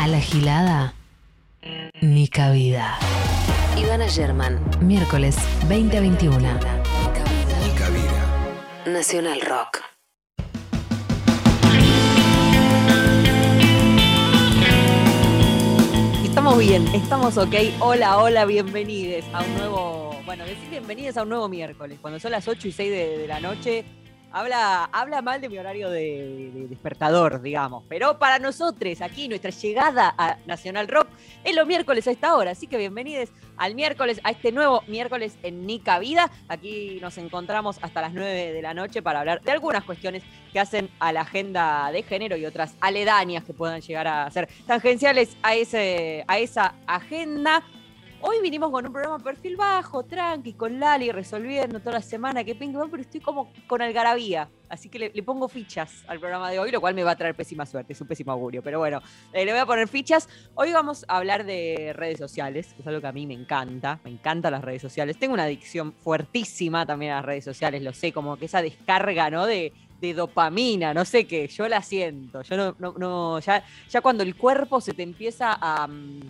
A la gilada, ni cabida. Ivana German, miércoles 2021. Ni cabida. Nacional Rock. Estamos bien, estamos ok. Hola, hola, bienvenidos a un nuevo. Bueno, decir bienvenidos a un nuevo miércoles. Cuando son las 8 y 6 de, de la noche, habla, habla mal de mi horario de, de despertador, digamos. Pero para nosotros, aquí, nuestra llegada a Nacional Rock es los miércoles a esta hora. Así que bienvenidos al miércoles, a este nuevo miércoles en Nica Vida. Aquí nos encontramos hasta las 9 de la noche para hablar de algunas cuestiones que hacen a la agenda de género y otras aledañas que puedan llegar a ser tangenciales a, ese, a esa agenda. Hoy vinimos con un programa perfil bajo, tranqui, con Lali, resolviendo toda la semana que ping pero estoy como con algarabía. Así que le, pongo fichas al programa de hoy, lo cual me va a traer pésima suerte, es un pésimo augurio. Pero bueno, eh, le voy a poner fichas. Hoy vamos a hablar de redes sociales, que es algo que a mí me encanta. Me encantan las redes sociales. Tengo una adicción fuertísima también a las redes sociales, lo sé, como que esa descarga, ¿no? De, dopamina, no sé qué, yo la siento. Yo no, ya cuando el cuerpo se te empieza a, mm,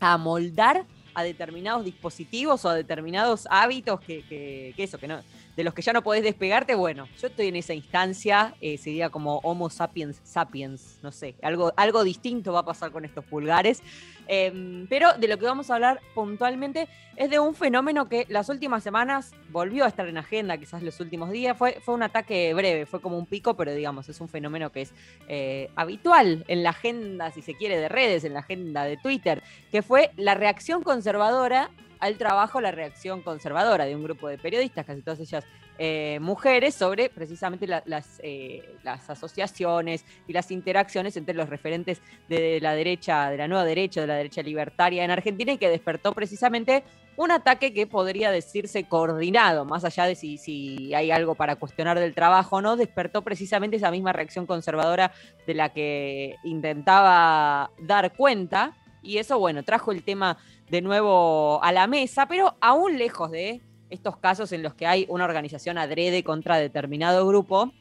a moldar a determinados dispositivos o a determinados hábitos que, que, eso, que no, de los que ya no podés despegarte, bueno, yo estoy en esa instancia, eh, sería como Homo sapiens sapiens, no sé, algo, algo distinto va a pasar con estos pulgares. Eh, pero de lo que vamos a hablar puntualmente es de un fenómeno que las últimas semanas volvió a estar en agenda, quizás los últimos días, fue, fue un ataque breve, fue como un pico, pero digamos, es un fenómeno que es eh, habitual en la agenda, si se quiere, de redes, en la agenda de Twitter, que fue la reacción conservadora al trabajo, la reacción conservadora de un grupo de periodistas, casi todas ellas eh, mujeres, sobre precisamente eh, las, asociaciones y las interacciones entre los referentes de la derecha, de la nueva derecha, de la derecha libertaria en Argentina, y que despertó precisamente un ataque que podría decirse coordinado, más allá de si, si hay algo para cuestionar del trabajo o no, despertó precisamente esa misma reacción conservadora de la que intentaba dar cuenta. Y eso, bueno, trajo el tema de nuevo a la mesa, pero aún lejos de estos casos en los que hay una organización adrede contra determinado grupo,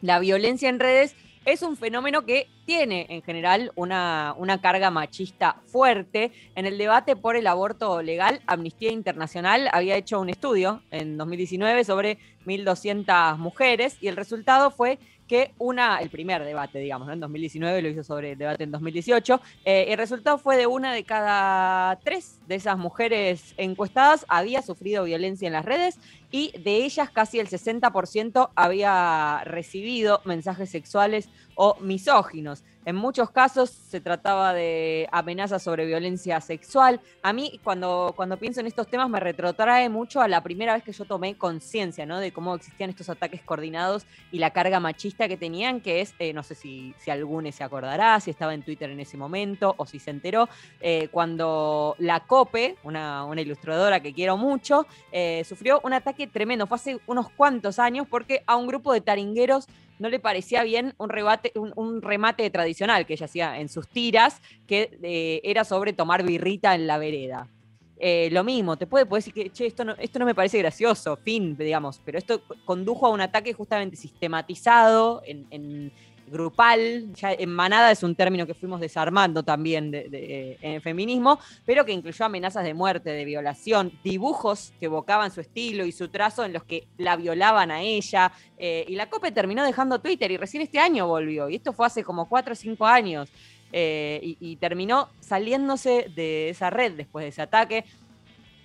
la violencia en redes es un fenómeno que tiene en general una, una, carga machista fuerte. En el debate por el aborto legal, Amnistía Internacional había hecho un estudio en 2019 sobre 1.200 mujeres y el resultado fue que una, el primer debate, digamos, ¿no? en 2019 lo hizo sobre el debate en 2018, eh, el resultado fue de una de cada tres de esas mujeres encuestadas había sufrido violencia en las redes y de ellas casi el 60% había recibido mensajes sexuales o misóginos. En muchos casos se trataba de amenazas sobre violencia sexual. A mí, cuando, cuando pienso en estos temas, me retrotrae mucho a la primera vez que yo tomé conciencia ¿no? de cómo existían estos ataques coordinados y la carga machista que tenían, que es, eh, no sé si, si alguno se acordará, si estaba en Twitter en ese momento o si se enteró, eh, cuando la COPE, una, una, ilustradora que quiero mucho, eh, sufrió un ataque tremendo. Fue hace unos cuantos años porque a un grupo de taringueros no le parecía bien un, rebate, un, remate tradicional que ella hacía en sus tiras, que eh, era sobre tomar birrita en la vereda. Eh, lo mismo, te puede, decir que, che, esto no, esto no me parece gracioso, fin, digamos, pero esto condujo a un ataque justamente sistematizado en grupal, ya en manada es un término que fuimos desarmando también de, de, en feminismo, pero que incluyó amenazas de muerte, de violación, dibujos que evocaban su estilo y su trazo en los que la violaban a ella, eh, y la COPE terminó dejando Twitter y recién este año volvió, y esto fue hace como cuatro o cinco años. Eh, y terminó saliéndose de esa red después de ese ataque.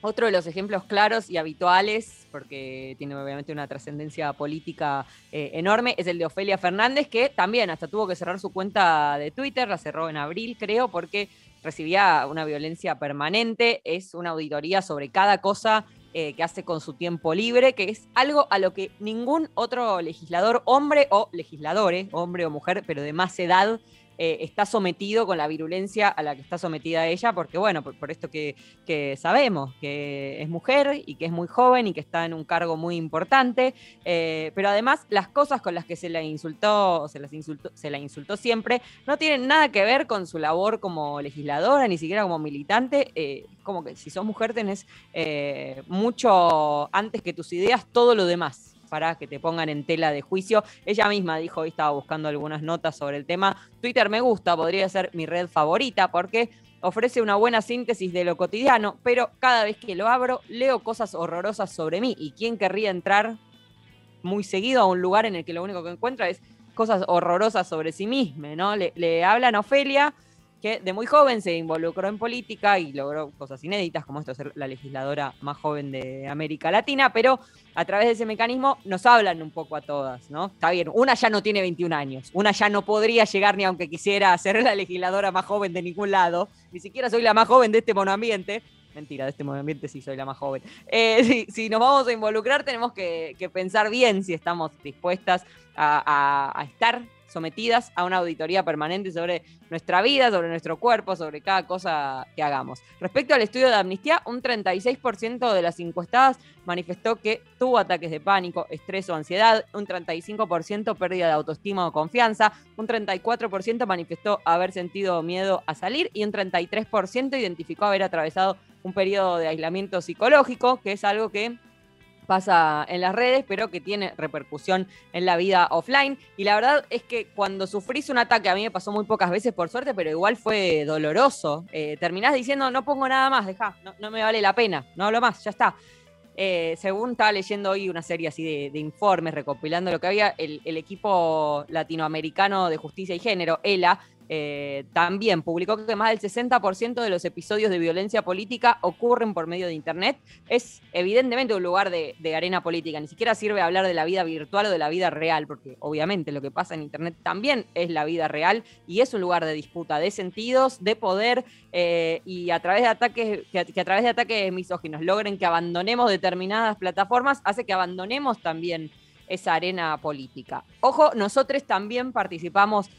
Otro de los ejemplos claros y habituales, porque tiene obviamente una trascendencia política eh, enorme, es el de Ofelia Fernández, que también hasta tuvo que cerrar su cuenta de Twitter, la cerró en abril, creo, porque recibía una violencia permanente. Es una auditoría sobre cada cosa eh, que hace con su tiempo libre, que es algo a lo que ningún otro legislador, hombre o legisladores, hombre o mujer, pero de más edad, eh, está sometido con la virulencia a la que está sometida ella, porque bueno, por, esto que, que, sabemos, que es mujer y que es muy joven y que está en un cargo muy importante, eh, pero además las cosas con las que se la insultó, se, las insultó, se la insultó siempre, no tienen nada que ver con su labor como legisladora, ni siquiera como militante, eh, como que si sos mujer tenés mucho antes que tus ideas todo lo demás para que te pongan en tela de juicio. Ella misma dijo, hoy estaba buscando algunas notas sobre el tema, Twitter me gusta, podría ser mi red favorita porque ofrece una buena síntesis de lo cotidiano, pero cada vez que lo abro leo cosas horrorosas sobre mí y quién querría entrar muy seguido a un lugar en el que lo único que encuentra es cosas horrorosas sobre sí mismo, ¿no? Le, le hablan a Ofelia que de muy joven se involucró en política y logró cosas inéditas, como esto, ser la legisladora más joven de América Latina, pero a través de ese mecanismo nos hablan un poco a todas, ¿no? Está bien, una ya no tiene 21 años, una ya no podría llegar ni aunque quisiera ser la legisladora más joven de ningún lado, ni siquiera soy la más joven de este monoambiente. Mentira, de este monoambiente sí soy la más joven. Eh, si, nos vamos a involucrar, tenemos que, pensar bien si estamos dispuestas a estar sometidas a una auditoría permanente sobre nuestra vida, sobre nuestro cuerpo, sobre cada cosa que hagamos. Respecto al estudio de amnistía, un 36% de las encuestadas manifestó que tuvo ataques de pánico, estrés o ansiedad, un 35% pérdida de autoestima o confianza, un 34% manifestó haber sentido miedo a salir y un 33% identificó haber atravesado un periodo de aislamiento psicológico, que es algo que pasa en las redes, pero que tiene repercusión en la vida offline. Y la verdad es que cuando sufrís un ataque, a mí me pasó muy pocas veces por suerte, pero igual fue doloroso. Eh, terminás diciendo, no pongo nada más, deja, no, me vale la pena, no hablo más, ya está. Eh, según estaba leyendo hoy una serie así de, informes recopilando lo que había, el, el, equipo latinoamericano de justicia y género, ELA, eh, también publicó que más del 60% de los episodios de violencia política ocurren por medio de Internet. Es evidentemente un lugar de, arena política, ni siquiera sirve hablar de la vida virtual o de la vida real, porque obviamente lo que pasa en Internet también es la vida real y es un lugar de disputa de sentidos, de poder eh, y a través de ataques, que, que a través de ataques misóginos logren que abandonemos determinadas plataformas, hace que abandonemos también esa arena política. Ojo, nosotros también participamos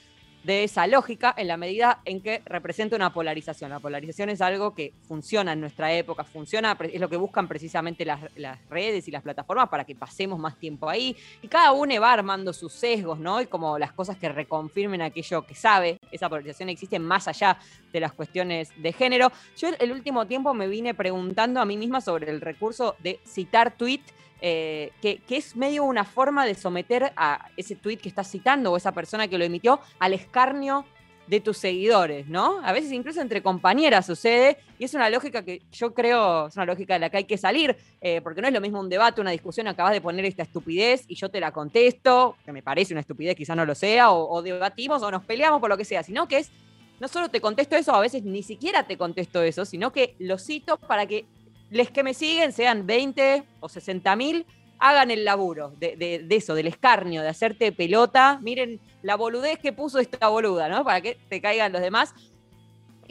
de esa lógica en la medida en que representa una polarización. La polarización es algo que funciona en nuestra época, funciona, es lo que buscan precisamente las, redes y las plataformas para que pasemos más tiempo ahí. Y cada uno va armando sus sesgos, ¿no? Y como las cosas que reconfirmen aquello que sabe. Esa polarización existe más allá de las cuestiones de género. Yo el último tiempo me vine preguntando a mí misma sobre el recurso de citar tweet eh, que, es medio una forma de someter a ese tweet que estás citando o esa persona que lo emitió al escarnio de tus seguidores, ¿no? A veces incluso entre compañeras sucede y es una lógica que yo creo, es una lógica de la que hay que salir, eh, porque no es lo mismo un debate, una discusión, acabas de poner esta estupidez y yo te la contesto, que me parece una estupidez, quizás no lo sea, o, o debatimos o nos peleamos por lo que sea, sino que es, no solo te contesto eso, a veces ni siquiera te contesto eso, sino que lo cito para que les que me siguen, sean 20 o 60 mil, hagan el laburo de, eso, del escarnio, de hacerte pelota. Miren la boludez que puso esta boluda, ¿no? Para que te caigan los demás.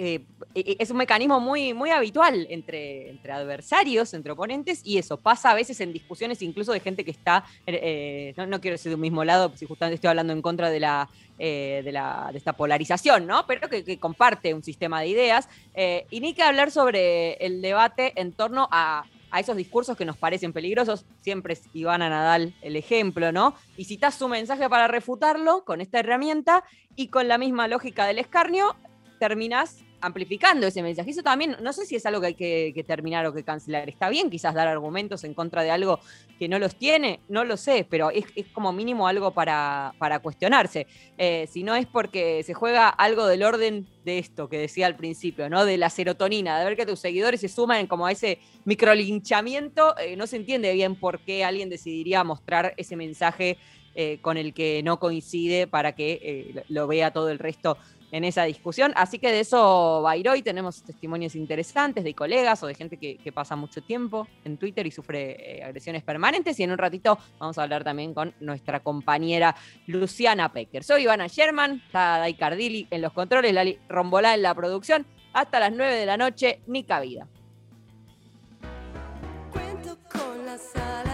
Eh, es un mecanismo muy, muy habitual entre, entre adversarios, entre oponentes, y eso pasa a veces en discusiones incluso de gente que está, eh, no, quiero decir de un mismo lado, si justamente estoy hablando en contra de, la, eh, de, la, de esta polarización, ¿no? pero que, comparte un sistema de ideas, y ni que hablar sobre el debate en torno a a esos discursos que nos parecen peligrosos. Siempre es Ivana Nadal el ejemplo, ¿no? Y citas su mensaje para refutarlo con esta herramienta y con la misma lógica del escarnio, terminas amplificando ese mensaje. Eso también, no sé si es algo que hay que, terminar o que cancelar. Está bien quizás dar argumentos en contra de algo que no los tiene, no lo sé, pero es, como mínimo algo para, para cuestionarse. Eh, si no es porque se juega algo del orden de esto que decía al principio, ¿no? De la serotonina, de ver que tus seguidores se suman como a ese microlinchamiento, eh, no se entiende bien por qué alguien decidiría mostrar ese mensaje eh, con el que no coincide para que lo vea todo el resto en esa discusión. Así que de eso va a ir hoy. Tenemos testimonios interesantes de colegas o de gente que, pasa mucho tiempo en Twitter y sufre eh, agresiones permanentes. Y en un ratito vamos a hablar también con nuestra compañera Luciana Pecker. Soy Ivana Sherman, está Dai Cardilli en los controles, Lali Rombolá en la producción. Hasta las 9 de la noche, ni cabida. enfermera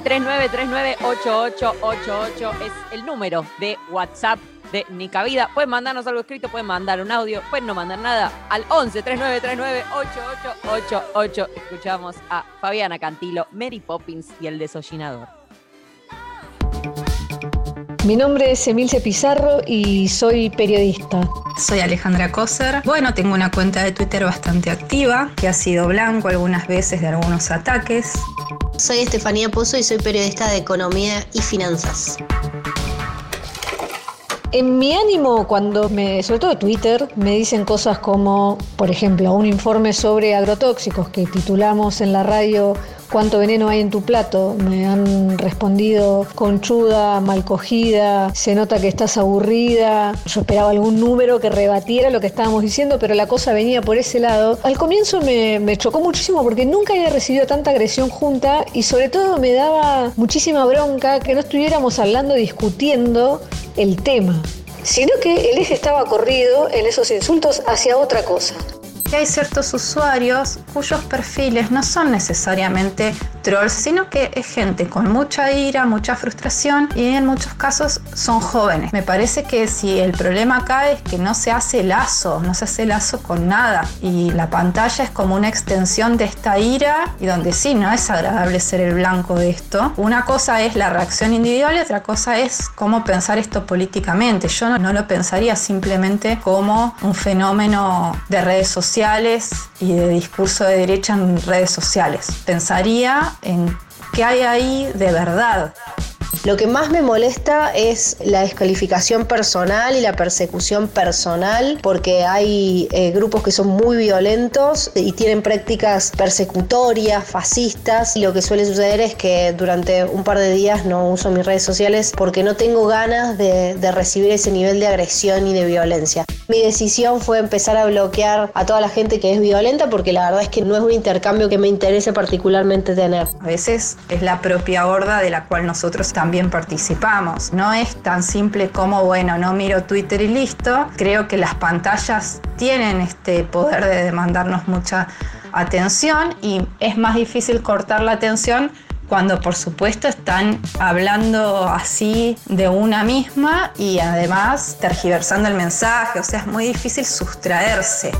1139398888 es el número de WhatsApp de Nica Vida. Pueden mandarnos algo escrito, pueden mandar un audio, pueden no mandar nada. Al 1139398888 escuchamos a Fabiana Cantilo, Mary Poppins y el desollinador. Mi nombre es Emilce Pizarro y soy periodista. Soy Alejandra Coser. Bueno, tengo una cuenta de Twitter bastante activa, que ha sido blanco algunas veces de algunos ataques. Soy Estefanía Pozo y soy periodista de economía y finanzas. En mi ánimo, cuando me, sobre todo Twitter, me dicen cosas como, por ejemplo, un informe sobre agrotóxicos que titulamos en la radio ¿Cuánto veneno hay en tu plato? Me han respondido conchuda, mal cogida, se nota que estás aburrida. Yo esperaba algún número que rebatiera lo que estábamos diciendo, pero la cosa venía por ese lado. Al comienzo me, me chocó muchísimo porque nunca había recibido tanta agresión junta y sobre todo me daba muchísima bronca que no estuviéramos hablando, discutiendo el tema, sino que el eje estaba corrido en esos insultos hacia otra cosa. Que hay ciertos usuarios cuyos perfiles no son necesariamente trolls, sino que es gente con mucha ira, mucha frustración y en muchos casos son jóvenes. Me parece que si el problema acá es que no se hace lazo, no se hace lazo con nada y la pantalla es como una extensión de esta ira y donde sí, no es agradable ser el blanco de esto. Una cosa es la reacción individual y otra cosa es cómo pensar esto políticamente. Yo no, no lo pensaría simplemente como un fenómeno de redes sociales y de discurso de derecha en redes sociales. Pensaría en qué hay ahí de verdad. Lo que más me molesta es la descalificación personal y la persecución personal, porque hay eh, grupos que son muy violentos y tienen prácticas persecutorias, fascistas. Y lo que suele suceder es que durante un par de días no uso mis redes sociales porque no tengo ganas de, de recibir ese nivel de agresión y de violencia. Mi decisión fue empezar a bloquear a toda la gente que es violenta porque la verdad es que no es un intercambio que me interese particularmente tener. A veces es la propia horda de la cual nosotros también participamos. No es tan simple como, bueno, no miro Twitter y listo. Creo que las pantallas tienen este poder de demandarnos mucha atención y es más difícil cortar la atención cuando por supuesto están hablando así de una misma y además tergiversando el mensaje, o sea, es muy difícil sustraerse.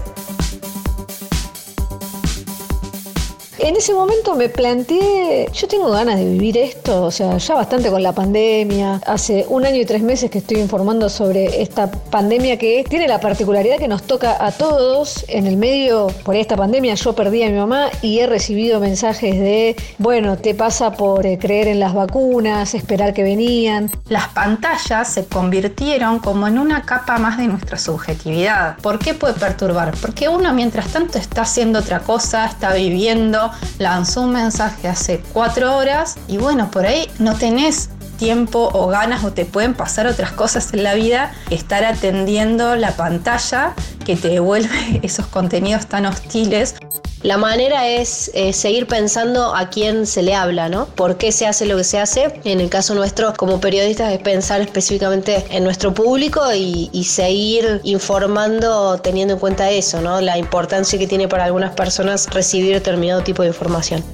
En ese momento me planteé, yo tengo ganas de vivir esto, o sea, ya bastante con la pandemia. Hace un año y tres meses que estoy informando sobre esta pandemia que tiene la particularidad que nos toca a todos. En el medio, por esta pandemia, yo perdí a mi mamá y he recibido mensajes de, bueno, te pasa por eh, creer en las vacunas, esperar que venían. Las pantallas se convirtieron como en una capa más de nuestra subjetividad. ¿Por qué puede perturbar? Porque uno mientras tanto está haciendo otra cosa, está viviendo, lanzó un mensaje hace cuatro horas y bueno, por ahí no tenés tiempo o ganas o te pueden pasar otras cosas en la vida estar atendiendo la pantalla que te devuelve esos contenidos tan hostiles. La manera es eh, seguir pensando a quién se le habla, ¿no? ¿Por qué se hace lo que se hace? En el caso nuestro, como periodistas, es pensar específicamente en nuestro público y, y seguir informando teniendo en cuenta eso, ¿no? La importancia que tiene para algunas personas recibir determinado tipo de información.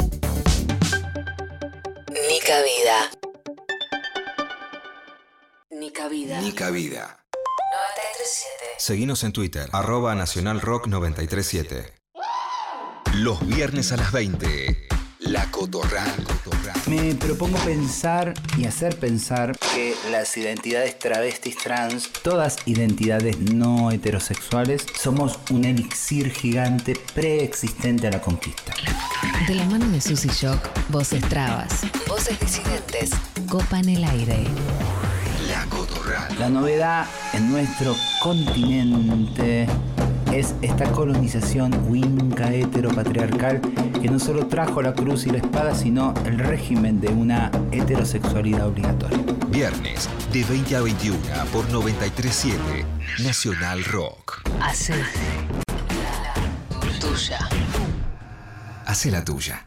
Cabida. 937. Seguinos en Twitter, arroba Nacional Rock 937. Los viernes a las 20. La Cotorral. Me propongo pensar y hacer pensar que las identidades travestis trans, todas identidades no heterosexuales, somos un elixir gigante preexistente a la conquista. De la mano de Susy Shock, voces trabas, voces disidentes, copan el aire. La. La novedad en nuestro continente es esta colonización winca heteropatriarcal que no solo trajo la cruz y la espada, sino el régimen de una heterosexualidad obligatoria. Viernes de 20 a 21 por 937 Nacional Rock. Hace tuya. Hace la tuya.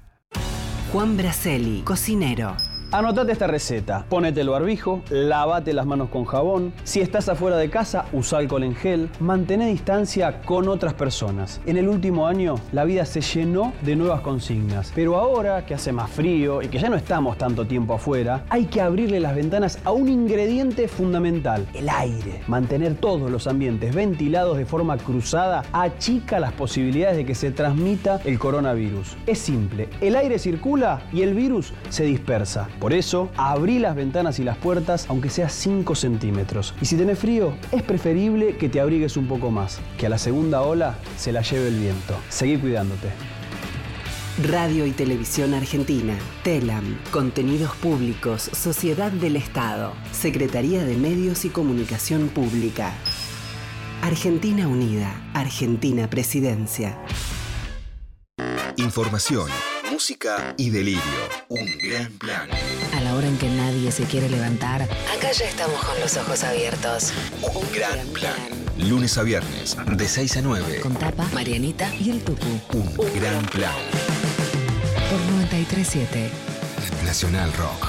Juan Braceli, cocinero. Anotate esta receta. Ponete el barbijo, lavate las manos con jabón. Si estás afuera de casa, usa alcohol en gel. Mantén distancia con otras personas. En el último año, la vida se llenó de nuevas consignas. Pero ahora que hace más frío y que ya no estamos tanto tiempo afuera, hay que abrirle las ventanas a un ingrediente fundamental, el aire. Mantener todos los ambientes ventilados de forma cruzada achica las posibilidades de que se transmita el coronavirus. Es simple, el aire circula y el virus se dispersa. Por eso, abrí las ventanas y las puertas aunque sea 5 centímetros. Y si tenés frío, es preferible que te abrigues un poco más, que a la segunda ola se la lleve el viento. Seguí cuidándote. Radio y Televisión Argentina. TELAM. Contenidos Públicos. Sociedad del Estado. Secretaría de Medios y Comunicación Pública. Argentina Unida. Argentina Presidencia. Información, música y delirio. Un gran plan. A la hora en que nadie se quiere levantar, acá ya estamos con los ojos abiertos. Un gran plan. Lunes a viernes, de 6 a 9. Con Tapa, Marianita y el Tucu. Un gran plan. Por 937. Nacional Rock.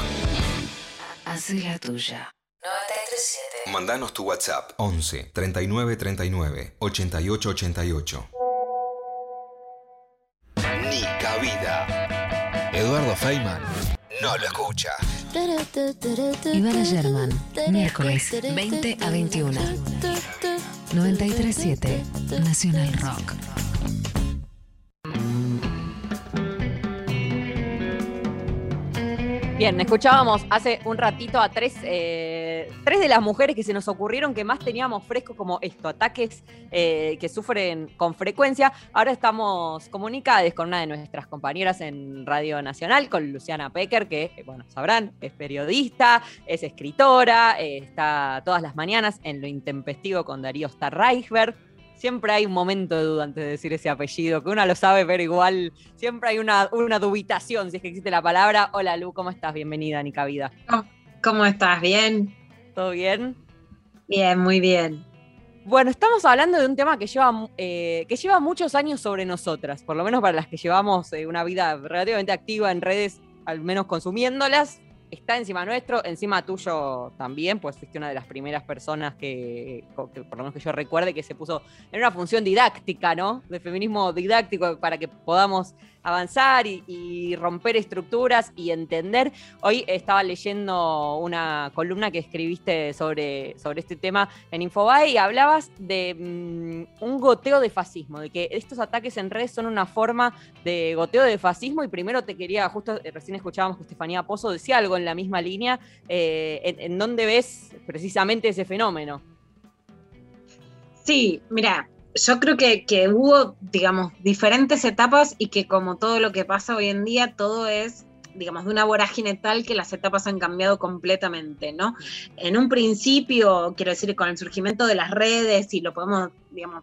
Hace la tuya. 937. Mandanos tu WhatsApp 11 39 39 88 88. Cabida. Eduardo Feynman no lo escucha. Ivana German. Miércoles 20 a 21. 937. Nacional Rock. Bien, escuchábamos hace un ratito a tres, eh, tres de las mujeres que se nos ocurrieron que más teníamos frescos como esto, ataques eh, que sufren con frecuencia. Ahora estamos comunicadas con una de nuestras compañeras en Radio Nacional, con Luciana Pecker, que, eh, bueno, sabrán, es periodista, es escritora, está todas las mañanas en Lo Intempestivo con Darío Starreichberg. Siempre hay un momento de duda antes de decir ese apellido, que uno lo sabe, pero igual siempre hay una, una dubitación si es que existe la palabra. Hola Lu, ¿cómo estás? Bienvenida a Nica Vida. ¿Cómo estás? ¿Bien? ¿Todo bien? Bien, muy bien. Bueno, estamos hablando de un tema que lleva, eh, que lleva muchos años sobre nosotras, por lo menos para las que llevamos eh, una vida relativamente activa en redes, al menos consumiéndolas. Está encima nuestro, encima tuyo también, pues fuiste una de las primeras personas que, por lo menos que yo recuerde, que se puso en una función didáctica, ¿no? De feminismo didáctico para que podamos avanzar y, y romper estructuras y entender. Hoy estaba leyendo una columna que escribiste sobre, sobre este tema en Infobae y hablabas de mm, un goteo de fascismo, de que estos ataques en redes son una forma de goteo de fascismo y primero te quería, justo eh, recién escuchábamos que Estefanía Pozo decía algo en la misma línea, eh, en, en dónde ves precisamente ese fenómeno. Sí, mira, yo creo que, que hubo, digamos, diferentes etapas y que como todo lo que pasa hoy en día, todo es digamos, de una vorágine tal que las etapas han cambiado completamente, ¿no? En un principio, quiero decir, con el surgimiento de las redes, y lo podemos, digamos,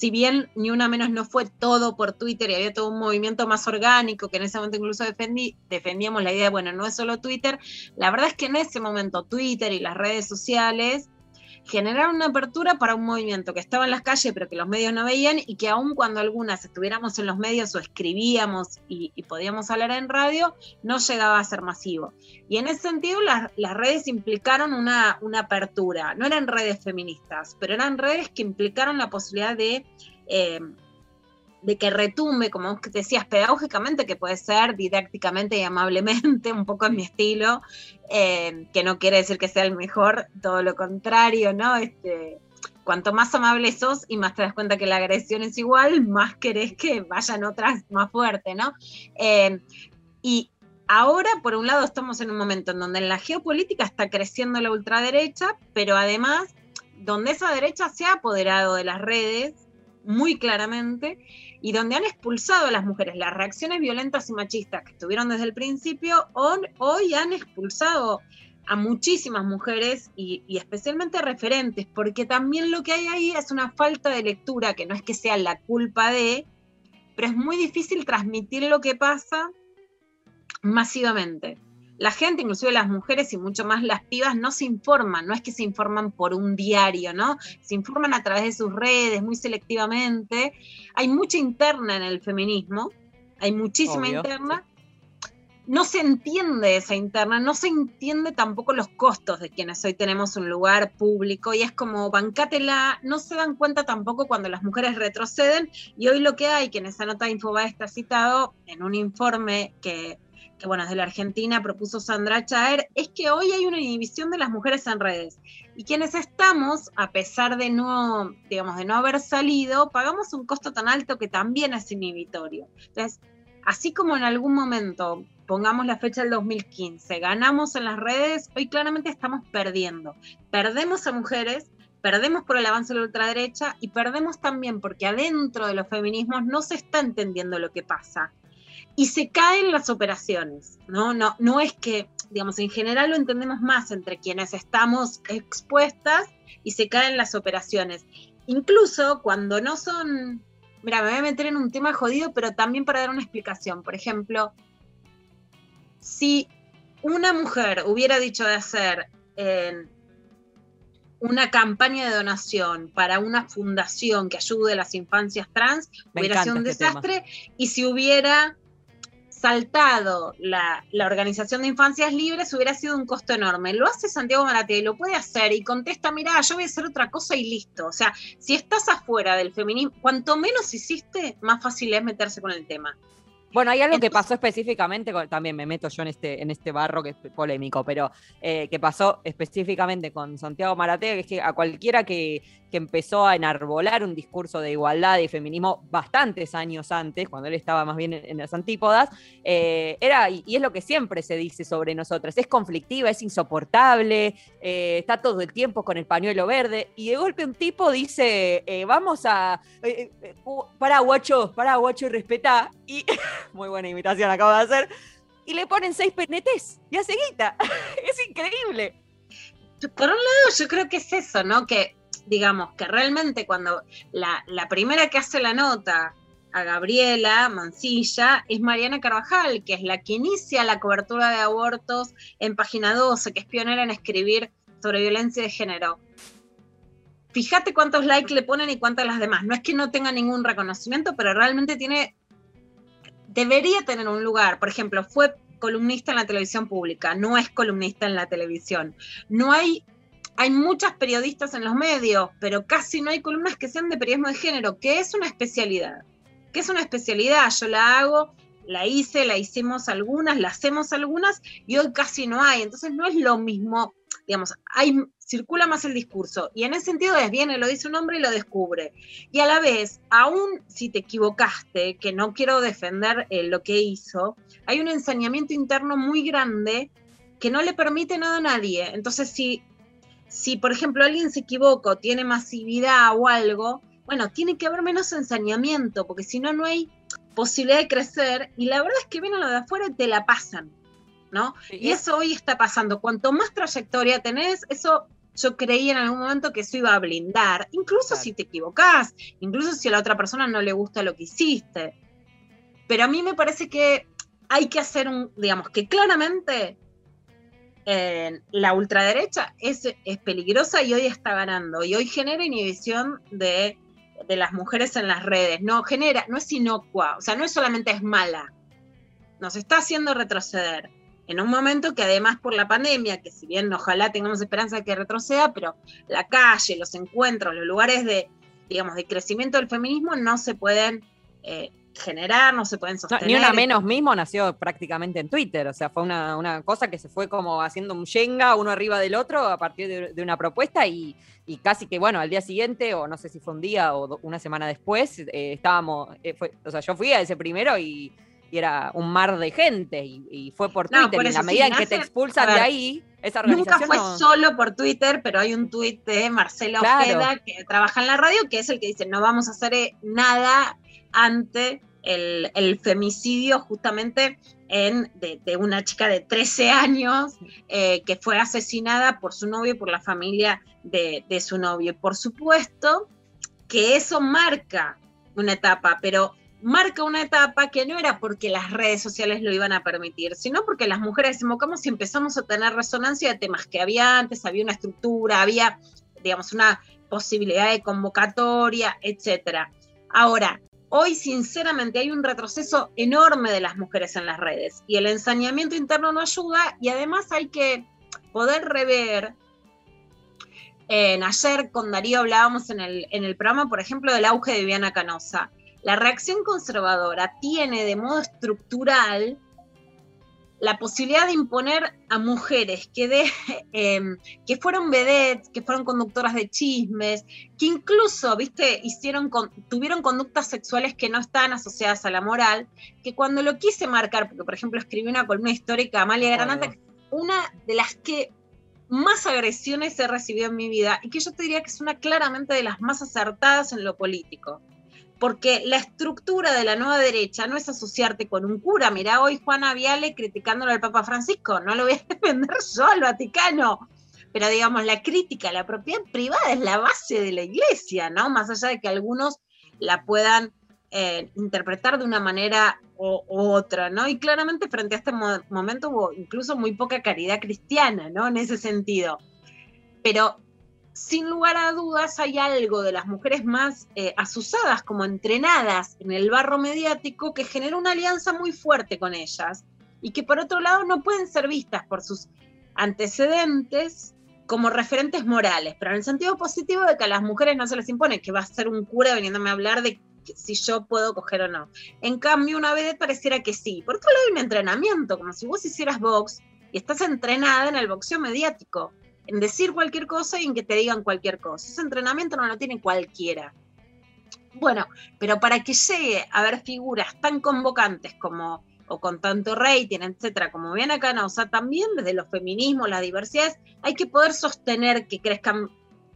si bien ni una menos no fue todo por Twitter y había todo un movimiento más orgánico, que en ese momento incluso defendí, defendíamos la idea de, bueno, no es solo Twitter, la verdad es que en ese momento Twitter y las redes sociales generaron una apertura para un movimiento que estaba en las calles pero que los medios no veían y que aun cuando algunas estuviéramos en los medios o escribíamos y, podíamos hablar en radio, no llegaba a ser masivo. Y en ese sentido las, las redes implicaron una, una, apertura, no eran redes feministas, pero eran redes que implicaron la posibilidad de... Eh, de que retumbe, como vos decías, pedagógicamente, que puede ser didácticamente y amablemente, un poco en mi estilo, eh, que no quiere decir que sea el mejor, todo lo contrario, ¿no? Este, cuanto más amable sos y más te das cuenta que la agresión es igual, más querés que vayan otras más fuerte, ¿no? Eh, y ahora, por un lado, estamos en un momento en donde en la geopolítica está creciendo la ultraderecha, pero además, donde esa derecha se ha apoderado de las redes, muy claramente, y donde han expulsado a las mujeres. Las reacciones violentas y machistas que estuvieron desde el principio, hoy, han expulsado a muchísimas mujeres y, y, especialmente referentes, porque también lo que hay ahí es una falta de lectura, que no es que sea la culpa de, pero es muy difícil transmitir lo que pasa masivamente la gente, inclusive las mujeres y mucho más las pibas, no se informan, no es que se informan por un diario, ¿no? Se informan a través de sus redes, muy selectivamente. Hay mucha interna en el feminismo, hay muchísima Obvio, interna. No se entiende esa interna, no se entiende tampoco los costos de quienes hoy tenemos un lugar público y es como bancátela, no se dan cuenta tampoco cuando las mujeres retroceden y hoy lo que hay, que en esa nota de Infobae está citado en un informe que que bueno, desde la Argentina propuso Sandra Chaer, es que hoy hay una inhibición de las mujeres en redes. Y quienes estamos, a pesar de no, digamos, de no haber salido, pagamos un costo tan alto que también es inhibitorio. Entonces, así como en algún momento, pongamos la fecha del 2015, ganamos en las redes, hoy claramente estamos perdiendo. Perdemos a mujeres, perdemos por el avance de la ultraderecha y perdemos también porque adentro de los feminismos no se está entendiendo lo que pasa y se caen las operaciones, ¿no? No, no es que, digamos, en general lo entendemos más entre quienes estamos expuestas y se caen las operaciones. Incluso cuando no son, mira, me voy a meter en un tema jodido, pero también para dar una explicación. Por ejemplo, si una mujer hubiera dicho de hacer eh, una campaña de donación para una fundación que ayude a las infancias trans, me hubiera sido un este desastre, tema. y si hubiera saltado la, Organización de Infancias Libres hubiera sido un costo enorme. Lo hace Santiago Maratea y lo puede hacer y contesta, mira, yo voy a hacer otra cosa y listo. O sea, si estás afuera del feminismo, cuanto menos hiciste, más fácil es meterse con el tema. Bueno, hay algo Entonces, que pasó específicamente, con, también me meto yo en este, en este barro que es polémico, pero eh, que pasó específicamente con Santiago Maratea, que es que a cualquiera que, que, empezó a enarbolar un discurso de igualdad y feminismo bastantes años antes, cuando él estaba más bien en, en las antípodas, eh, era, y, y, es lo que siempre se dice sobre nosotras, es conflictiva, es insoportable, eh, está todo el tiempo con el pañuelo verde, y de golpe un tipo dice, eh, vamos a, para guacho, para guacho y respetá, y muy buena imitación acabo de hacer, y le ponen seis PNTs y hace guita. es increíble. Por un lado, yo creo que es eso, ¿no? Que, digamos, que realmente cuando la, la primera que hace la nota a Gabriela Mancilla es Mariana Carvajal, que es la que inicia la cobertura de abortos en página 12, que es pionera en escribir sobre violencia de género. Fíjate cuántos likes le ponen y cuántas las demás. No es que no tenga ningún reconocimiento, pero realmente tiene debería tener un lugar. Por ejemplo, fue columnista en la televisión pública, no es columnista en la televisión. No hay, hay muchas periodistas en los medios, pero casi no hay columnas que sean de periodismo de género, que es una especialidad. que es una especialidad, yo la hago, la hice, la hicimos algunas, la hacemos algunas y hoy casi no hay, entonces no es lo mismo, digamos, hay, circula más el discurso y en ese sentido es viene, lo dice un hombre y lo descubre. Y a la vez, aún si te equivocaste, que no quiero defender eh, lo que hizo, hay un ensañamiento interno muy grande que no le permite nada a nadie. Entonces, si, si por ejemplo alguien se equivoca tiene masividad o algo, bueno, tiene que haber menos ensañamiento, porque si no, no hay posibilidad de crecer. Y la verdad es que vienen lo de afuera y te la pasan, ¿no? Y eso hoy está pasando. Cuanto más trayectoria tenés, eso yo creí en algún momento que eso iba a blindar, incluso si te equivocás, incluso si a la otra persona no le gusta lo que hiciste. Pero a mí me parece que hay que hacer un, digamos, que claramente eh, la ultraderecha es, es peligrosa y hoy está ganando. Y hoy genera inhibición de, de las mujeres en las redes. No genera, no es inocua, o sea, no es solamente es mala, nos está haciendo retroceder. En un momento que además por la pandemia, que si bien ojalá tengamos esperanza de que retroceda, pero la calle, los encuentros, los lugares de, digamos, de crecimiento del feminismo no se pueden eh, generar, no se pueden No, sostener. ni una menos mismo nació prácticamente en Twitter, o sea, fue una, una cosa que se fue como haciendo un yenga uno arriba del otro a partir de, de una propuesta y, y casi que, bueno, al día siguiente, o no sé si fue un día o do- una semana después, eh, estábamos, eh, fue- o sea, yo fui a ese primero y, y era un mar de gente y, y fue por No, Twitter por y en la medida en que te expulsan de ahí, esa Nunca organización fue no- solo por Twitter, pero hay un tuit de Marcelo Claro. Ojeda que trabaja en la radio, que es el que dice, no vamos a hacer eh, nada ante el, el femicidio justamente en, de, de una chica de 13 años eh, que fue asesinada por su novio y por la familia de, de su novio. Y por supuesto que eso marca una etapa, pero marca una etapa que no era porque las redes sociales lo iban a permitir, sino porque las mujeres desembocamos y empezamos a tener resonancia de temas que había antes, había una estructura, había, digamos, una posibilidad de convocatoria, etcétera. Ahora, hoy sinceramente hay un retroceso enorme de las mujeres en las redes y el ensañamiento interno no ayuda y además hay que poder rever en ayer con Darío hablábamos en el, en el programa, por ejemplo, del auge de Viviana Canosa. La reacción conservadora tiene de modo estructural la posibilidad de imponer a mujeres que, de, eh, que fueron vedettes, que fueron conductoras de chismes, que incluso, viste, hicieron con, tuvieron conductas sexuales que no estaban asociadas a la moral, que cuando lo quise marcar, porque por ejemplo escribí una columna histórica, Amalia Granata, una de las que más agresiones he recibido en mi vida y que yo te diría que es una claramente de las más acertadas en lo político. Porque la estructura de la nueva derecha no es asociarte con un cura. Mirá hoy Juana Viale criticándolo al Papa Francisco. No lo voy a defender yo al Vaticano. Pero digamos, la crítica la propiedad privada es la base de la iglesia, ¿no? Más allá de que algunos la puedan eh, interpretar de una manera u otra, ¿no? Y claramente frente a este mo momento hubo incluso muy poca caridad cristiana, ¿no? En ese sentido. Pero sin lugar a dudas hay algo de las mujeres más eh, asusadas, como entrenadas en el barro mediático, que genera una alianza muy fuerte con ellas y que por otro lado no pueden ser vistas por sus antecedentes como referentes morales, pero en el sentido positivo de que a las mujeres no se les impone que va a ser un cura viniéndome a hablar de si yo puedo coger o no. En cambio, una vez pareciera que sí. Por otro lado, hay un entrenamiento, como si vos hicieras box y estás entrenada en el boxeo mediático, en decir cualquier cosa y en que te digan cualquier cosa. Ese entrenamiento no lo tiene cualquiera. Bueno, pero para que llegue a haber figuras tan convocantes como o con tanto rating, etcétera, como bien acá, no, o sea, también desde los feminismos, las diversidades, hay que poder sostener que crezcan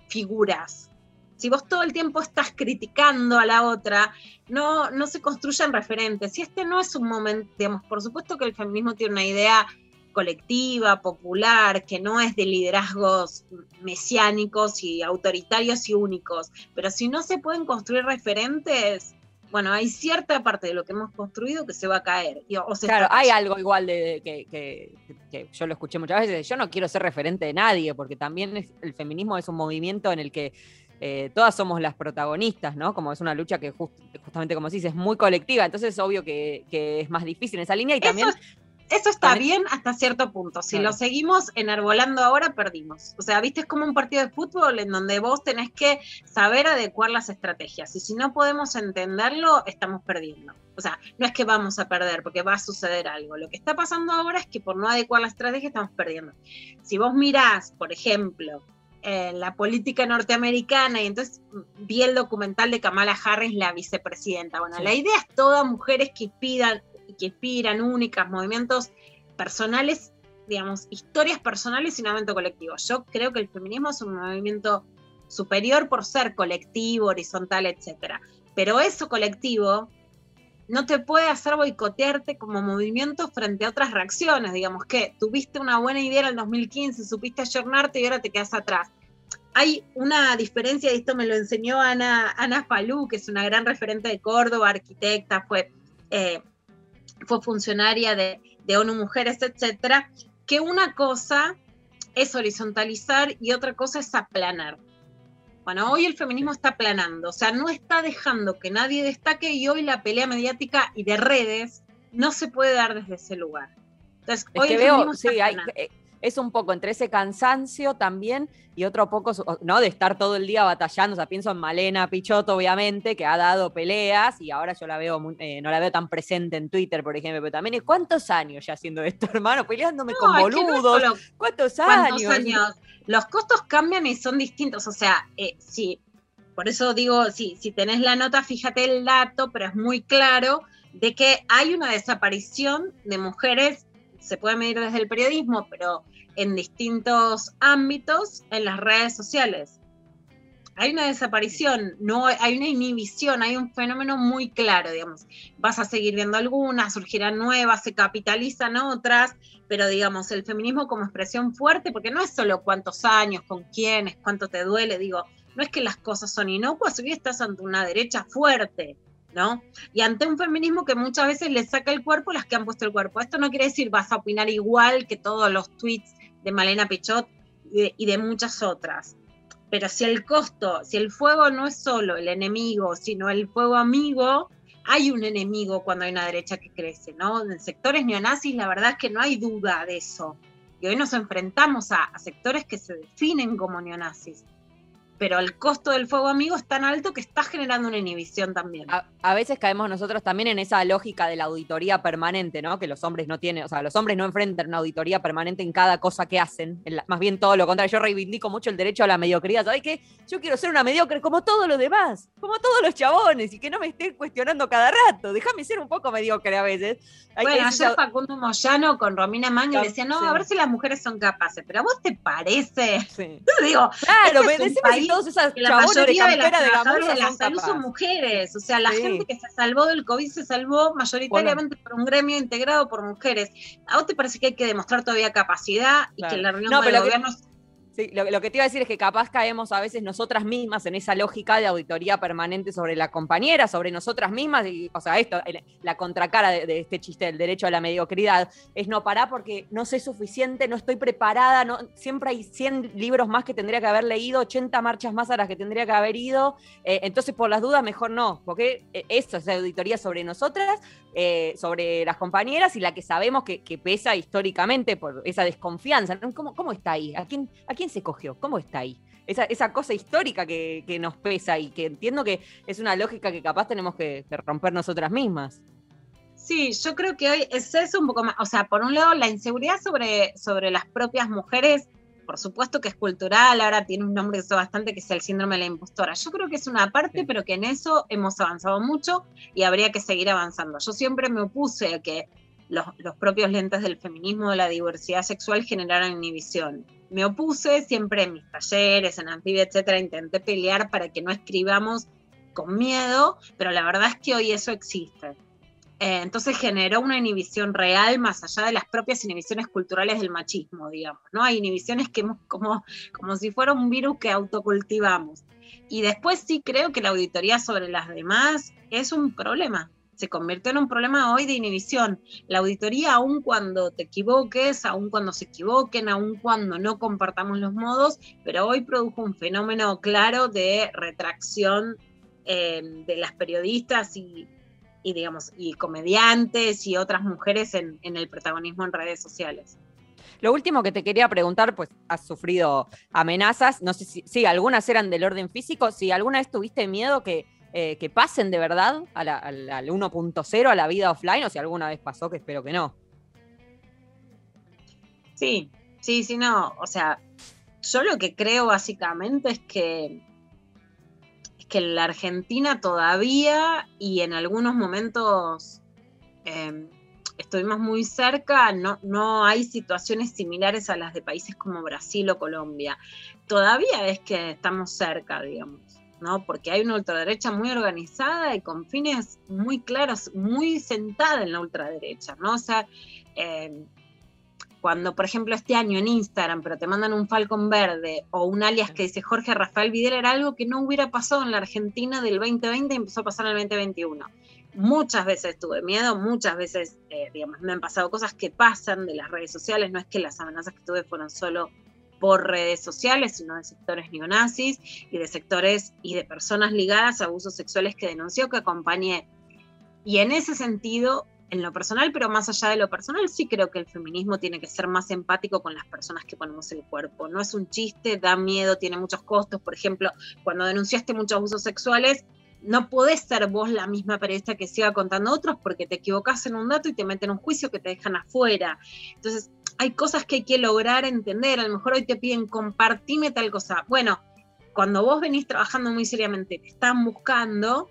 figuras. Si vos todo el tiempo estás criticando a la otra, no, no se construyen referentes. Y este no es un momento, digamos, por supuesto que el feminismo tiene una idea colectiva, popular, que no es de liderazgos mesiánicos y autoritarios y únicos, pero si no se pueden construir referentes, bueno, hay cierta parte de lo que hemos construido que se va a caer. y- o se Claro, hay algo igual de que, que- que yo lo escuché muchas veces. Yo no quiero ser referente de nadie, porque también es- el feminismo es un movimiento en el que eh, todas somos las protagonistas, ¿no? Como es una lucha que just- justamente, como decís, es muy colectiva. Entonces es obvio que, que es más difícil en esa línea y también. eso está También- bien hasta cierto punto. Si Claro. lo seguimos enarbolando ahora, perdimos. O sea, viste, es como un partido de fútbol en donde vos tenés que saber adecuar las estrategias. Y si no podemos entenderlo, estamos perdiendo. O sea, no es que vamos a perder porque va a suceder algo. Lo que está pasando ahora es que por no adecuar la estrategia estamos perdiendo. Si vos mirás, por ejemplo, eh, la política norteamericana y entonces vi el documental de Kamala Harris, la vicepresidenta. Bueno, Sí. la idea es todas mujeres que inspiran, que inspiran únicas, movimientos personales, digamos, historias personales y un movimiento colectivo. Yo creo que el feminismo es un movimiento superior por ser colectivo, horizontal, etcétera. Pero eso colectivo no te puede hacer boicotearte como movimiento frente a otras reacciones. Digamos que tuviste una buena idea en el 2015, supiste ayornarte y ahora te quedas atrás. Hay una diferencia, y esto me lo enseñó Ana, Ana Falú, que es una gran referente de Córdoba, arquitecta, fue, eh, fue funcionaria de, de ONU Mujeres, etcétera, que una cosa es horizontalizar y otra cosa es aplanar. Bueno, hoy el feminismo está aplanando, o sea, no está dejando que nadie destaque y hoy la pelea mediática y de redes no se puede dar desde ese lugar. Entonces, Es hoy que el veo, sí, hay, es un poco entre ese cansancio también y otro poco, ¿no? De estar todo el día batallando. O sea, pienso en Malena Pichotto, obviamente, que ha dado peleas y ahora yo la veo, muy- eh, no la veo tan presente en Twitter, por ejemplo, pero también cuántos años ya haciendo esto, hermano, peleándome No, con no boludos. ¿Cuántos ¿Cuántos años? años? Los costos cambian y son distintos. O sea, eh, sí, por eso digo, sí, si tenés la nota, fíjate el dato, pero es muy claro de que hay una desaparición de mujeres, se puede medir desde el periodismo, pero en distintos ámbitos en las redes sociales. Hay una desaparición, no hay- una inhibición, hay un fenómeno muy claro, digamos. Vas a seguir viendo algunas, surgirán nuevas, se capitalizan otras, pero digamos, el feminismo como expresión fuerte, porque no es solo cuántos años, con quiénes, cuánto te duele, digo, no es que las cosas son inocuas, hoy estás ante una derecha fuerte, ¿no? Y ante un feminismo que muchas veces le saca el cuerpo a las que han puesto el cuerpo. Esto no quiere decir vas a opinar igual que todos los tweets de Malena Pichot y de, muchas otras. Pero si el costo, si el fuego no es solo el enemigo, sino el fuego amigo, hay un enemigo cuando hay una derecha que crece, ¿no? En sectores neonazis la verdad es que no hay duda de eso. Y hoy nos enfrentamos a sectores que se definen como neonazis. Pero el costo del fuego amigo es tan alto que está generando una inhibición también. A, a veces caemos nosotros también en esa lógica de la auditoría permanente, ¿no? Que los hombres no tienen, o sea, los hombres no enfrentan una auditoría permanente en cada cosa que hacen. La- más bien todo lo contrario. Yo reivindico mucho el derecho a la mediocridad. ¿Sabes qué? Yo quiero ser una mediocre como todos los demás, como todos los chabones, y que no me estén cuestionando cada rato. Déjame ser un poco mediocre a veces. Hay bueno, ayer Facundo Moyano con Romina Mangel Tam- decía, no, sí. a ver si las mujeres son capaces, pero a vos te parece, Sí. digo, Claro, este me un país todos esas que la de mayoría de las de de la salud son mujeres, o sea, la Sí. gente que se salvó del COVID se salvó mayoritariamente por un gremio integrado por mujeres. ¿A vos te parece que hay que demostrar todavía capacidad y Claro. que la reunión No, del pero lo que- gobierno Sí, lo, lo que te iba a decir es que capaz caemos a veces nosotras mismas en esa lógica de auditoría permanente sobre la compañera, sobre nosotras mismas, y, o sea, esto, la contracara de, este chiste del derecho a la mediocridad, es no parar porque no sé suficiente, no estoy preparada, no, siempre hay 100 libros más que tendría que haber leído, 80 marchas más a las que tendría que haber ido, eh, entonces por las dudas mejor no, porque eh, eso es auditoría sobre nosotras, eh, sobre las compañeras y la que sabemos que, pesa históricamente por esa desconfianza. ¿Cómo, cómo está ahí? ¿A quién, ¿A quién se cogió? ¿Cómo está ahí? Esa, esa cosa histórica que, que nos pesa y que entiendo que es una lógica que capaz tenemos que, que romper nosotras mismas. Sí, yo creo que hoy es eso un poco más, o sea, por un lado la inseguridad sobre, sobre las propias mujeres, por supuesto que es cultural, ahora tiene un nombre que es bastante que es el síndrome de la impostora. Yo creo que es una parte, Sí. pero que en eso hemos avanzado mucho y habría que seguir avanzando. Yo siempre me opuse a que los, los propios lentes del feminismo, de la diversidad sexual generaran inhibición. Me opuse siempre en mis talleres, en Anfibia, etcétera, intenté pelear para que no escribamos con miedo, pero la verdad es que hoy eso existe. Eh, entonces generó una inhibición real más allá de las propias inhibiciones culturales del machismo, digamos, ¿no? Hay inhibiciones que hemos como, como si fuera un virus que autocultivamos. Y después sí creo que la auditoría sobre las demás es un problema. Se convirtió en un problema hoy de inhibición. La auditoría, aun cuando te equivoques, aun cuando se equivoquen, aun cuando no compartamos los modos, pero hoy produjo un fenómeno claro de retracción eh, de las periodistas y, y digamos, y comediantes y otras mujeres en, en el protagonismo en redes sociales. Lo último que te quería preguntar, pues has sufrido amenazas, no sé si, si algunas eran del orden físico, si alguna vez tuviste miedo que, eh, que pasen de verdad a la- al, al 1.0, a la vida offline, o si alguna vez pasó, que espero que no. Sí, sí, sí, no. O sea, yo lo que creo básicamente es que, es que en la Argentina todavía y en algunos momentos eh, estuvimos muy cerca, no, no hay situaciones similares a las de países como Brasil o Colombia. Todavía es que estamos cerca, digamos. ¿no? Porque hay una ultraderecha muy organizada y con fines muy claros, muy sentada en la ultraderecha, ¿no? O sea, eh, cuando, por ejemplo, este año en Instagram, pero te mandan un Falcon verde o un alias que dice Jorge Rafael Vidal, era algo que no hubiera pasado en la Argentina del 2020 y empezó a pasar en el 2021. Muchas veces tuve miedo, muchas veces, eh, digamos, me han pasado cosas que pasan de las redes sociales, no es que las amenazas que tuve fueron solo por redes sociales, sino de sectores neonazis y de sectores y de personas ligadas a abusos sexuales que denunció, que acompañé. Y en ese sentido, en lo personal, pero más allá de lo personal, sí creo que el feminismo tiene que ser más empático con las personas que ponemos el cuerpo. No es un chiste, da miedo, tiene muchos costos. Por ejemplo, cuando denunciaste muchos abusos sexuales, no podés ser vos la misma periodista que siga contando otros porque te equivocás en un dato y te meten en un juicio que te dejan afuera. Entonces, hay cosas que hay que lograr entender. A lo mejor hoy te piden compartime tal cosa. Bueno, cuando vos venís trabajando muy seriamente, te están buscando,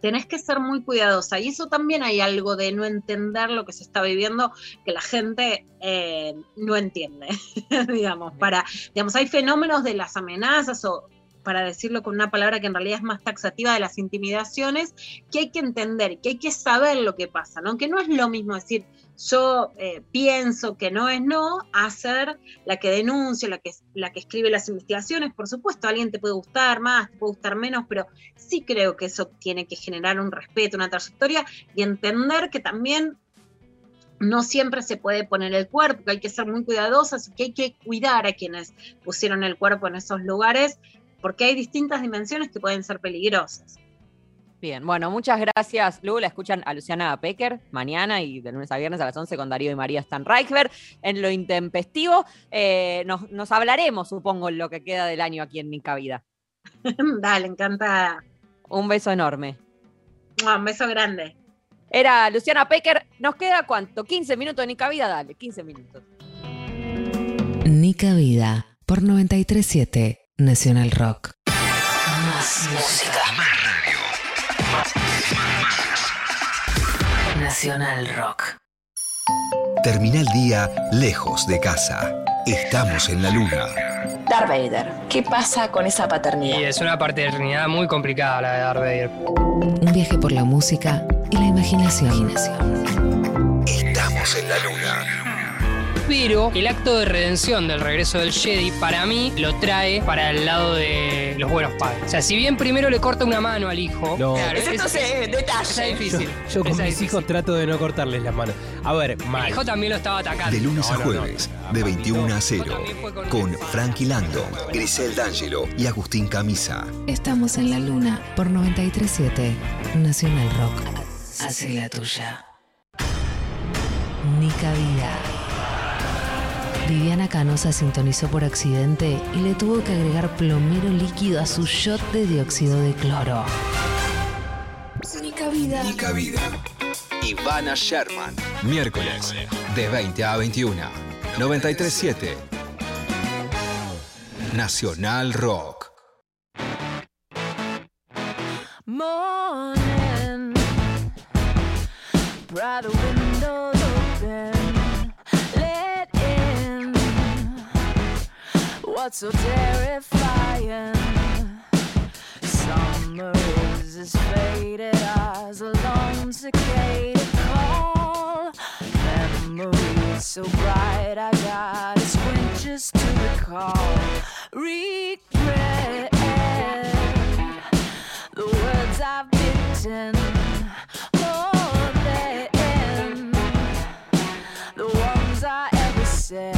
tenés que ser muy cuidadosa. Y eso también hay algo de no entender lo que se está viviendo, que la gente eh, no entiende, digamos. Para, digamos, hay fenómenos de las amenazas o para decirlo con una palabra que en realidad es más taxativa de las intimidaciones, que hay que entender, que hay que saber lo que pasa, ¿no? Que no es lo mismo decir, yo eh, pienso que no es no, a ser la que denuncia, la que, la que escribe las investigaciones. Por supuesto, a alguien te puede gustar más, te puede gustar menos, pero sí creo que eso tiene que generar un respeto, una trayectoria y entender que también no siempre se puede poner el cuerpo, que hay que ser muy cuidadosas y que hay que cuidar a quienes pusieron el cuerpo en esos lugares, porque hay distintas dimensiones que pueden ser peligrosas. Bien, bueno, muchas gracias, Lu. La escuchan a Luciana Pecker mañana y de lunes a viernes a las 11 con Darío y María Stan Reichberg en lo intempestivo. Eh, nos, nos hablaremos, supongo, en lo que queda del año aquí en Nica Vida. Dale, encantada. Un beso enorme. Un beso grande. Era Luciana Pecker. ¿Nos queda cuánto? 15 minutos de Nica Vida, dale, 15 minutos. Nica Vida por 937 Nacional Rock. Más música. Nacional Rock. Termina el día lejos de casa. Estamos en la luna. Darth Vader, ¿qué pasa con esa paternidad? Y es una paternidad muy complicada la de Darth Vader. Un viaje por la música y la imaginación. Estamos en la luna. Pero el acto de redención del regreso del Jedi, para mí, lo trae para el lado de los buenos padres. O sea, si bien primero le corta una mano al hijo. No. claro, Eso es, no sé, es- detalle. es difícil. Yo con Esa mis hijos trato de no cortarles las manos. A ver, El mal. hijo también lo estaba atacando. De lunes a No, no, no. jueves, de 21 a 0, con Frankie Lando, Grisel D'Angelo y Agustín Camisa. Estamos en la luna por 937 Nacional Rock. Hace la tuya. Nica Vida. Viviana Canosa sintonizó por accidente y le tuvo que agregar plomero líquido a su shot de dióxido de cloro. Nica vida. Ivana Sherman. Miércoles, de 20 a 21. 937. Nacional Rock. morning. Windows open, what's so terrifying. Summer is as faded as a lone cicada call. Memories so bright, I got squinches to recall. Regret the words I've written more than the ones I ever said.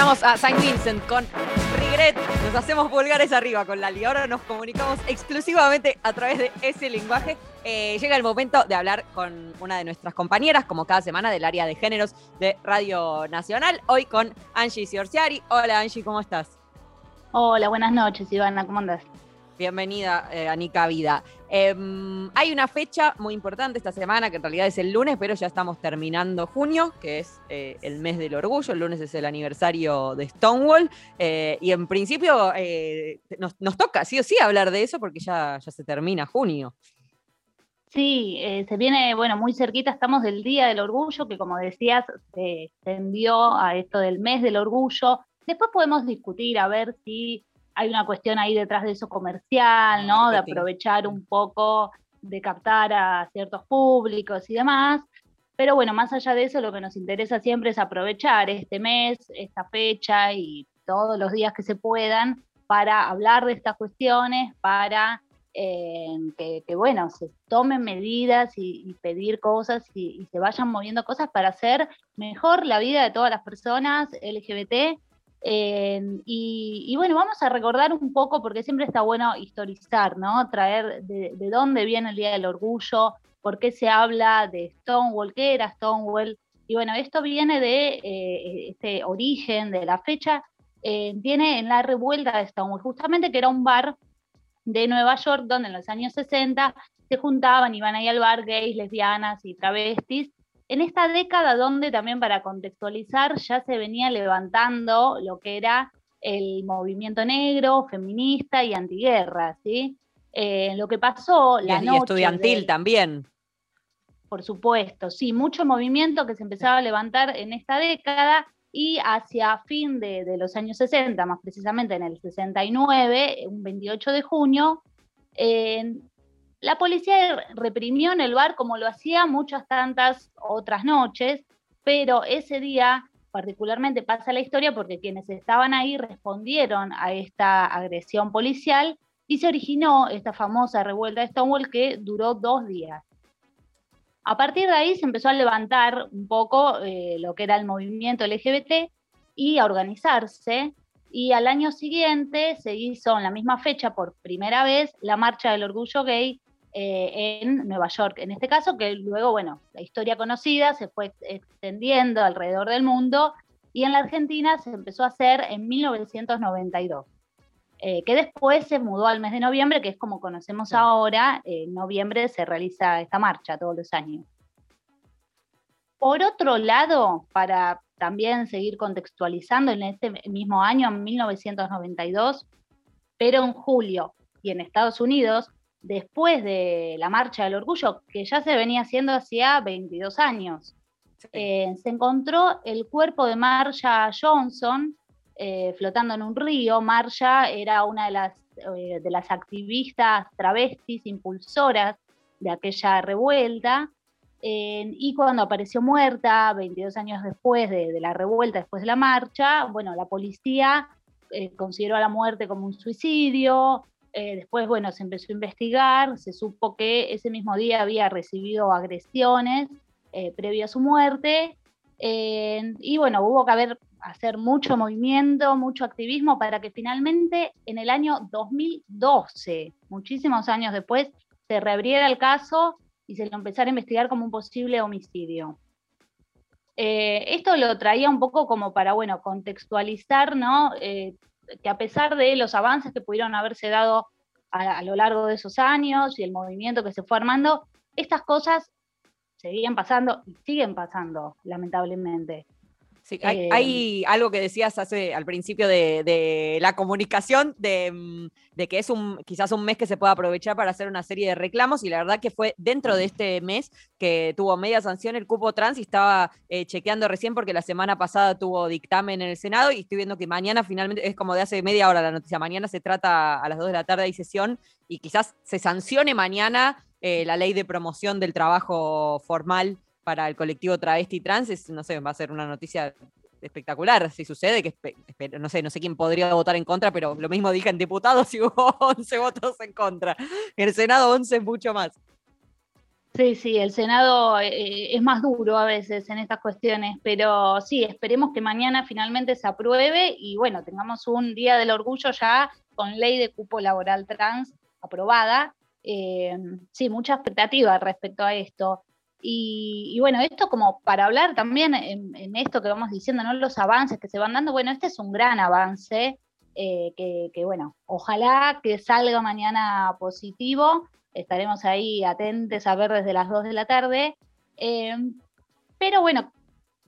Escuchamos a Saint Vincent con Regret. Nos hacemos vulgares arriba con Lali. Ahora nos comunicamos exclusivamente a través de ese lenguaje. Eh, llega el momento de hablar con una de nuestras compañeras, como cada semana, del área de géneros de Radio Nacional. Hoy con Angie Siorciari. Hola Angie, ¿cómo estás? Hola, buenas noches, Ivana, ¿cómo andás? Bienvenida, eh, Anika Vida. Em, hay una fecha muy importante esta semana, que en realidad es el lunes, pero ya estamos terminando junio, que es eh, el mes del orgullo. El lunes es el aniversario de Stonewall. eh, y en principio eh, nos, toca, sí o sí, hablar de eso, porque ya, se termina junio. Sí, se viene, bueno, muy cerquita estamos del Día del Orgullo, que como decías, se extendió a esto del mes del orgullo. Después podemos discutir a ver si hay una cuestión ahí detrás de eso comercial, ¿no? De aprovechar un poco, de captar a ciertos públicos y demás. Pero bueno, más allá de eso, lo que nos interesa siempre es aprovechar este mes, esta fecha y todos los días que se puedan para hablar de estas cuestiones, para eh, que, que, bueno, se tomen medidas y, y pedir cosas y, y se vayan moviendo cosas para hacer mejor la vida de todas las personas LGBT. Y, bueno, vamos a recordar un poco, porque siempre está bueno historizar, ¿no? Traer de, de dónde viene el Día del Orgullo, por qué se habla de Stonewall, qué era Stonewall. Y bueno, esto viene de eh, este origen, de la fecha, eh, viene en la revuelta de Stonewall, justamente que era un bar de Nueva York, donde en los años 60 se juntaban, iban ahí al bar gays, lesbianas y travestis. En esta década donde también para contextualizar ya se venía levantando lo que era el movimiento negro, feminista y antiguerra, ¿sí? Eh, lo que pasó Y, la y noche estudiantil del- también. por supuesto, sí, mucho movimiento que se empezaba a levantar en esta década y hacia fin de, de los años 60, más precisamente en el 69, un 28 de junio, eh, la policía reprimió en el bar como lo hacía muchas tantas otras noches, pero ese día particularmente pasa la historia porque quienes estaban ahí respondieron a esta agresión policial y se originó esta famosa revuelta de Stonewall que duró dos días. A partir de ahí se empezó a levantar un poco eh, lo que era el movimiento LGBT y a organizarse. Y al año siguiente se hizo en la misma fecha, por primera vez, la Marcha del Orgullo Gay eh, en Nueva York. En este caso, que luego, bueno, la historia conocida se fue extendiendo alrededor del mundo y en la Argentina se empezó a hacer en 1992 eh, que después se mudó al mes de noviembre, que es como conocemos ahora, eh, en noviembre se realiza esta marcha todos los años. Por otro lado, para también seguir contextualizando, en este mismo año, en 1992, pero en julio y en Estados Unidos, después de la Marcha del Orgullo, que ya se venía haciendo hacía 22 años, eh, se encontró el cuerpo de Marsha Johnson, eh, flotando en un río. Marsha era una de las, eh, de las activistas travestis impulsoras de aquella revuelta. y cuando apareció muerta, 22 años después de, de la revuelta, después de la marcha, bueno, la policía consideró a la muerte como un suicidio. Eh, después, bueno, se empezó a investigar, se supo que ese mismo día había recibido agresiones eh, previo a su muerte. eh, y bueno, hubo que haber hacer mucho movimiento, mucho activismo para que finalmente en el año 2012, muchísimos años después, se reabriera el caso y se lo empezara a investigar como un posible homicidio. Eh, esto lo traía un poco como para, bueno, contextualizar, ¿no? Que a pesar de los avances que pudieron haberse dado a, lo largo de esos años y el movimiento que se fue armando, estas cosas seguían pasando y siguen pasando, lamentablemente. Sí, hay, Eh, hay algo que decías hace al principio de, de la comunicación, de, mm, de que es un quizás un mes que se puede aprovechar para hacer una serie de reclamos, y la verdad que fue dentro de este mes que tuvo media sanción el cupo trans y estaba eh, chequeando recién porque la semana pasada tuvo dictamen en el Senado y estoy viendo que mañana finalmente, es como de hace media hora la noticia, mañana se trata a las 2 de la tarde hay sesión y quizás se sancione mañana eh, la ley de promoción del trabajo formal para el colectivo travesti trans, es, no sé, va a ser una noticia espectacular si sucede, que no sé, no sé quién podría votar en contra, pero lo mismo dije en diputados y hubo 11 votos en contra. En el Senado 11 es mucho más. Sí, sí, el Senado eh, es más duro a veces en estas cuestiones, pero sí, esperemos que mañana finalmente se apruebe y bueno, tengamos un Día del Orgullo ya con ley de cupo laboral trans aprobada. Eh, sí, mucha expectativa respecto a esto. Y, bueno, esto como para hablar también en, esto que vamos diciendo, ¿no? Los avances que se van dando, bueno, este es un gran avance, eh, que, bueno, ojalá que salga mañana positivo, estaremos ahí atentos a ver desde las 2 de la tarde, eh, pero bueno,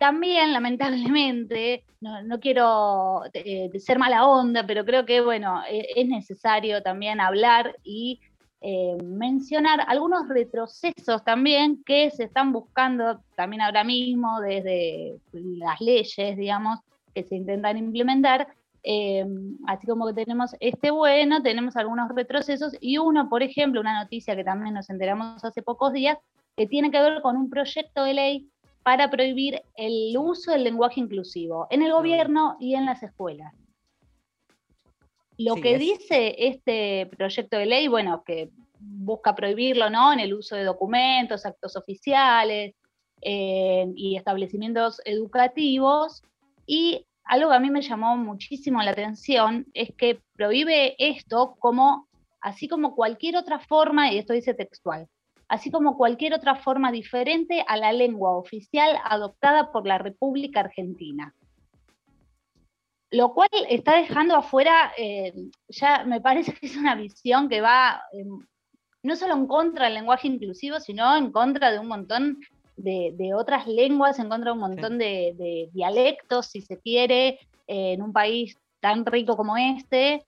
también lamentablemente, no, no quiero eh, ser mala onda, pero creo que bueno, eh, es necesario también hablar y eh, mencionar algunos retrocesos también que se están buscando también ahora mismo desde las leyes, digamos, que se intentan implementar. Eh, así como que tenemos este bueno, tenemos algunos retrocesos y uno, por ejemplo, una noticia que también nos enteramos hace pocos días, que tiene que ver con un proyecto de ley para prohibir el uso del lenguaje inclusivo en el gobierno y en las escuelas. Lo Sí, que es- dice este proyecto de ley, bueno, que busca prohibirlo, ¿no? En el uso de documentos, actos oficiales eh, y establecimientos educativos. Y algo que a mí me llamó muchísimo la atención es que prohíbe esto como, así como cualquier otra forma, y esto dice textual, así como cualquier otra forma diferente a la lengua oficial adoptada por la República Argentina lo cual está dejando afuera, eh, ya me parece que es una visión que va eh, no solo en contra del lenguaje inclusivo, sino en contra de un montón de, de otras lenguas, en contra de un montón de, de dialectos, si se quiere, eh, en un país tan rico como este.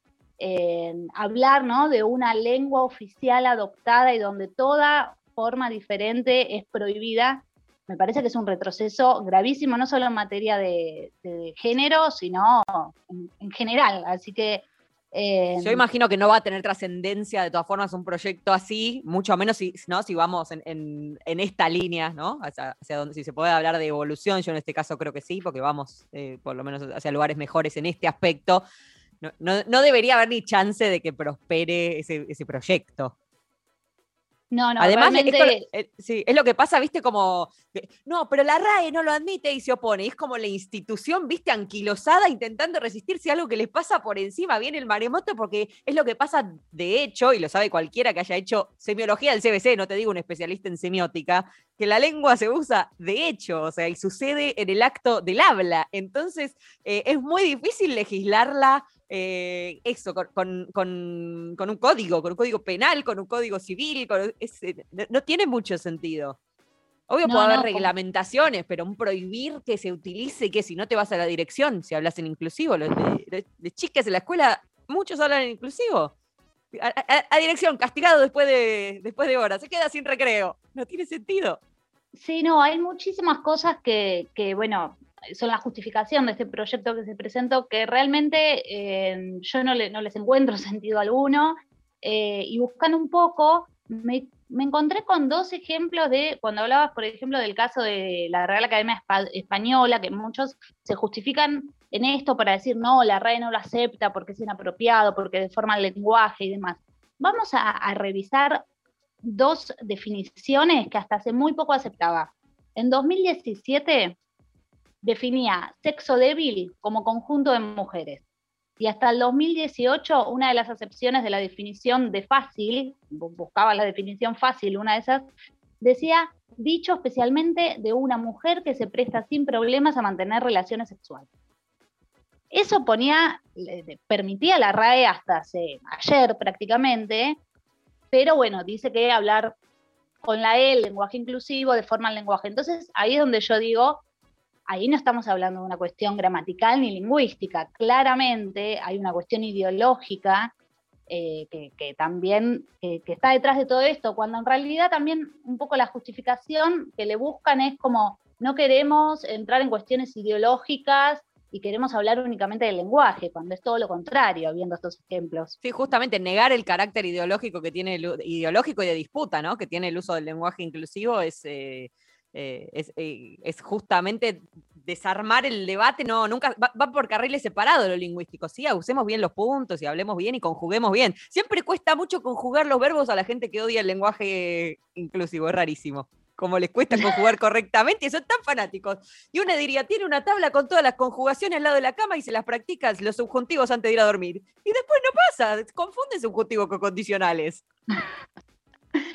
hablar ¿no? de una lengua oficial adoptada y donde toda forma diferente es prohibida, me parece que es un retroceso gravísimo, no solo en materia de, género, sino en, en general. Así que. eh, Yo imagino que no va a tener trascendencia de todas formas un proyecto así, mucho menos si, ¿no? si vamos en, en- esta línea, ¿no? Hacia, hacia donde si se puede hablar de evolución, yo en este caso creo que sí, porque vamos eh, por lo menos hacia lugares mejores en este aspecto. No, no- no debería haber ni chance de que prospere ese, ese proyecto. No, no, Además, realmente. esto- eh, sí, es lo que pasa, viste, como, no, pero la RAE no lo admite y se opone. Es como la institución, viste, anquilosada, intentando resistirse a algo que les pasa por encima. Viene el maremoto porque es lo que pasa de hecho, y lo sabe cualquiera que haya hecho semiología del CBC, no te digo un especialista en semiótica, que la lengua se usa de hecho, o sea, y sucede en el acto del habla. Entonces, eh, es muy difícil legislarla eh, eso, con, con- con- con un código, con un código penal, con un código civil, es, eh, no, tiene mucho sentido. Obvio No, puede haber no, como- reglamentaciones, pero un prohibir que se utilice, que si no te vas a la dirección, si hablas en inclusivo, los de, de- de chicas en la escuela, muchos hablan en inclusivo. A, a- a dirección, castigado después de, después de horas, se queda sin recreo. No tiene sentido. Sí, no, hay muchísimas cosas que, que, bueno, son la justificación de este proyecto que se presentó, que realmente eh, yo no, le- no les encuentro sentido alguno. eh, y buscando un poco, me, me encontré con dos ejemplos de, cuando hablabas, por ejemplo, del caso de la Real Academia Espa- Española, que muchos se justifican en esto para decir, no, la RAE no lo acepta porque es inapropiado, porque deforma el lenguaje y demás. Vamos a revisar dos definiciones que hasta hace muy poco aceptaba. En 2017 definía sexo débil como conjunto de mujeres. Y hasta el 2018, una de las acepciones de la definición de fácil, bu- buscaba la definición fácil, una de esas, decía dicho especialmente de una mujer que se presta sin problemas a mantener relaciones sexuales. Eso ponía, permitía la RAE hasta hace, ayer prácticamente, pero bueno, dice que hablar con la E, lenguaje inclusivo, deforma el lenguaje. Entonces, ahí es donde yo digo, ahí no estamos hablando de una cuestión gramatical ni lingüística. Claramente hay una cuestión ideológica eh, que, también que, está detrás de todo esto, cuando en realidad también un poco la justificación que le buscan es como no queremos entrar en cuestiones ideológicas y queremos hablar únicamente del lenguaje, cuando es todo lo contrario, viendo estos ejemplos. Sí, justamente negar el carácter ideológico que tiene el ideológico y de disputa, ¿no? Que tiene el uso del lenguaje inclusivo es, eh, eh, es, eh, es justamente desarmar el debate, no, nunca va, por carriles separados lo lingüístico, sí, usemos bien los puntos y hablemos bien y conjuguemos bien. Siempre cuesta mucho conjugar los verbos a la gente que odia el lenguaje inclusivo, es rarísimo. Como les cuesta conjugar correctamente y son tan fanáticos. Y uno diría, tiene una tabla con todas las conjugaciones al lado de la cama y se las practicas los subjuntivos antes de ir a dormir. Y después no pasa, confunden subjuntivos con condicionales.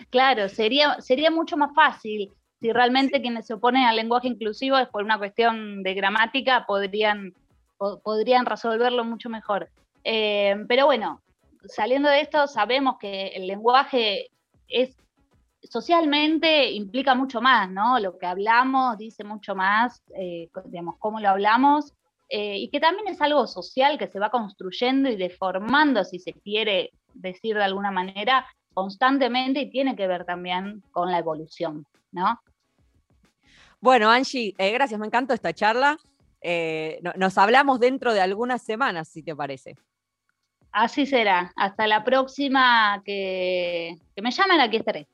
Claro, sería, sería mucho más fácil si realmente quienes se oponen al lenguaje inclusivo es por una cuestión de gramática, podrían, po- podrían resolverlo mucho mejor. Eh, pero bueno, saliendo de esto, sabemos que el lenguaje es socialmente implica mucho más, ¿no? Lo que hablamos dice mucho más, eh, digamos, cómo lo hablamos, eh, y que también es algo social que se va construyendo y deformando, si se quiere decir de alguna manera, constantemente y tiene que ver también con la evolución, ¿no? Bueno, Angie, eh, gracias, me encantó esta charla. Eh, no- nos hablamos dentro de algunas semanas, si te parece. Así será. Hasta la próxima que, que me llamen, aquí estaré.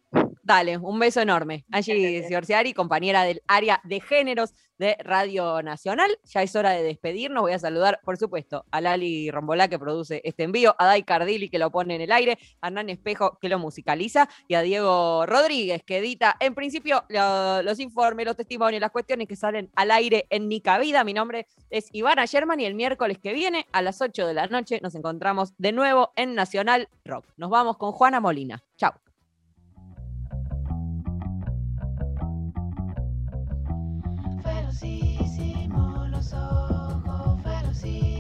Dale, un beso enorme. Angie Ciorciari, compañera del área de géneros de Radio Nacional. Ya es hora de despedirnos. Voy a saludar, por supuesto, a Lali Rombolá, que produce este envío, a Dai Cardilli, que lo pone en el aire, a Hernán Espejo, que lo musicaliza, y a Diego Rodríguez, que edita, en principio, lo- los informes, los testimonios, las cuestiones que salen al aire en Nica Vida. Mi nombre es Ivana Sherman y el miércoles que viene, a las 8 de la noche, nos encontramos de nuevo en Nacional Rock. Nos vamos con Juana Molina. Chao. Ferocísimo los ojos, ferocísimo.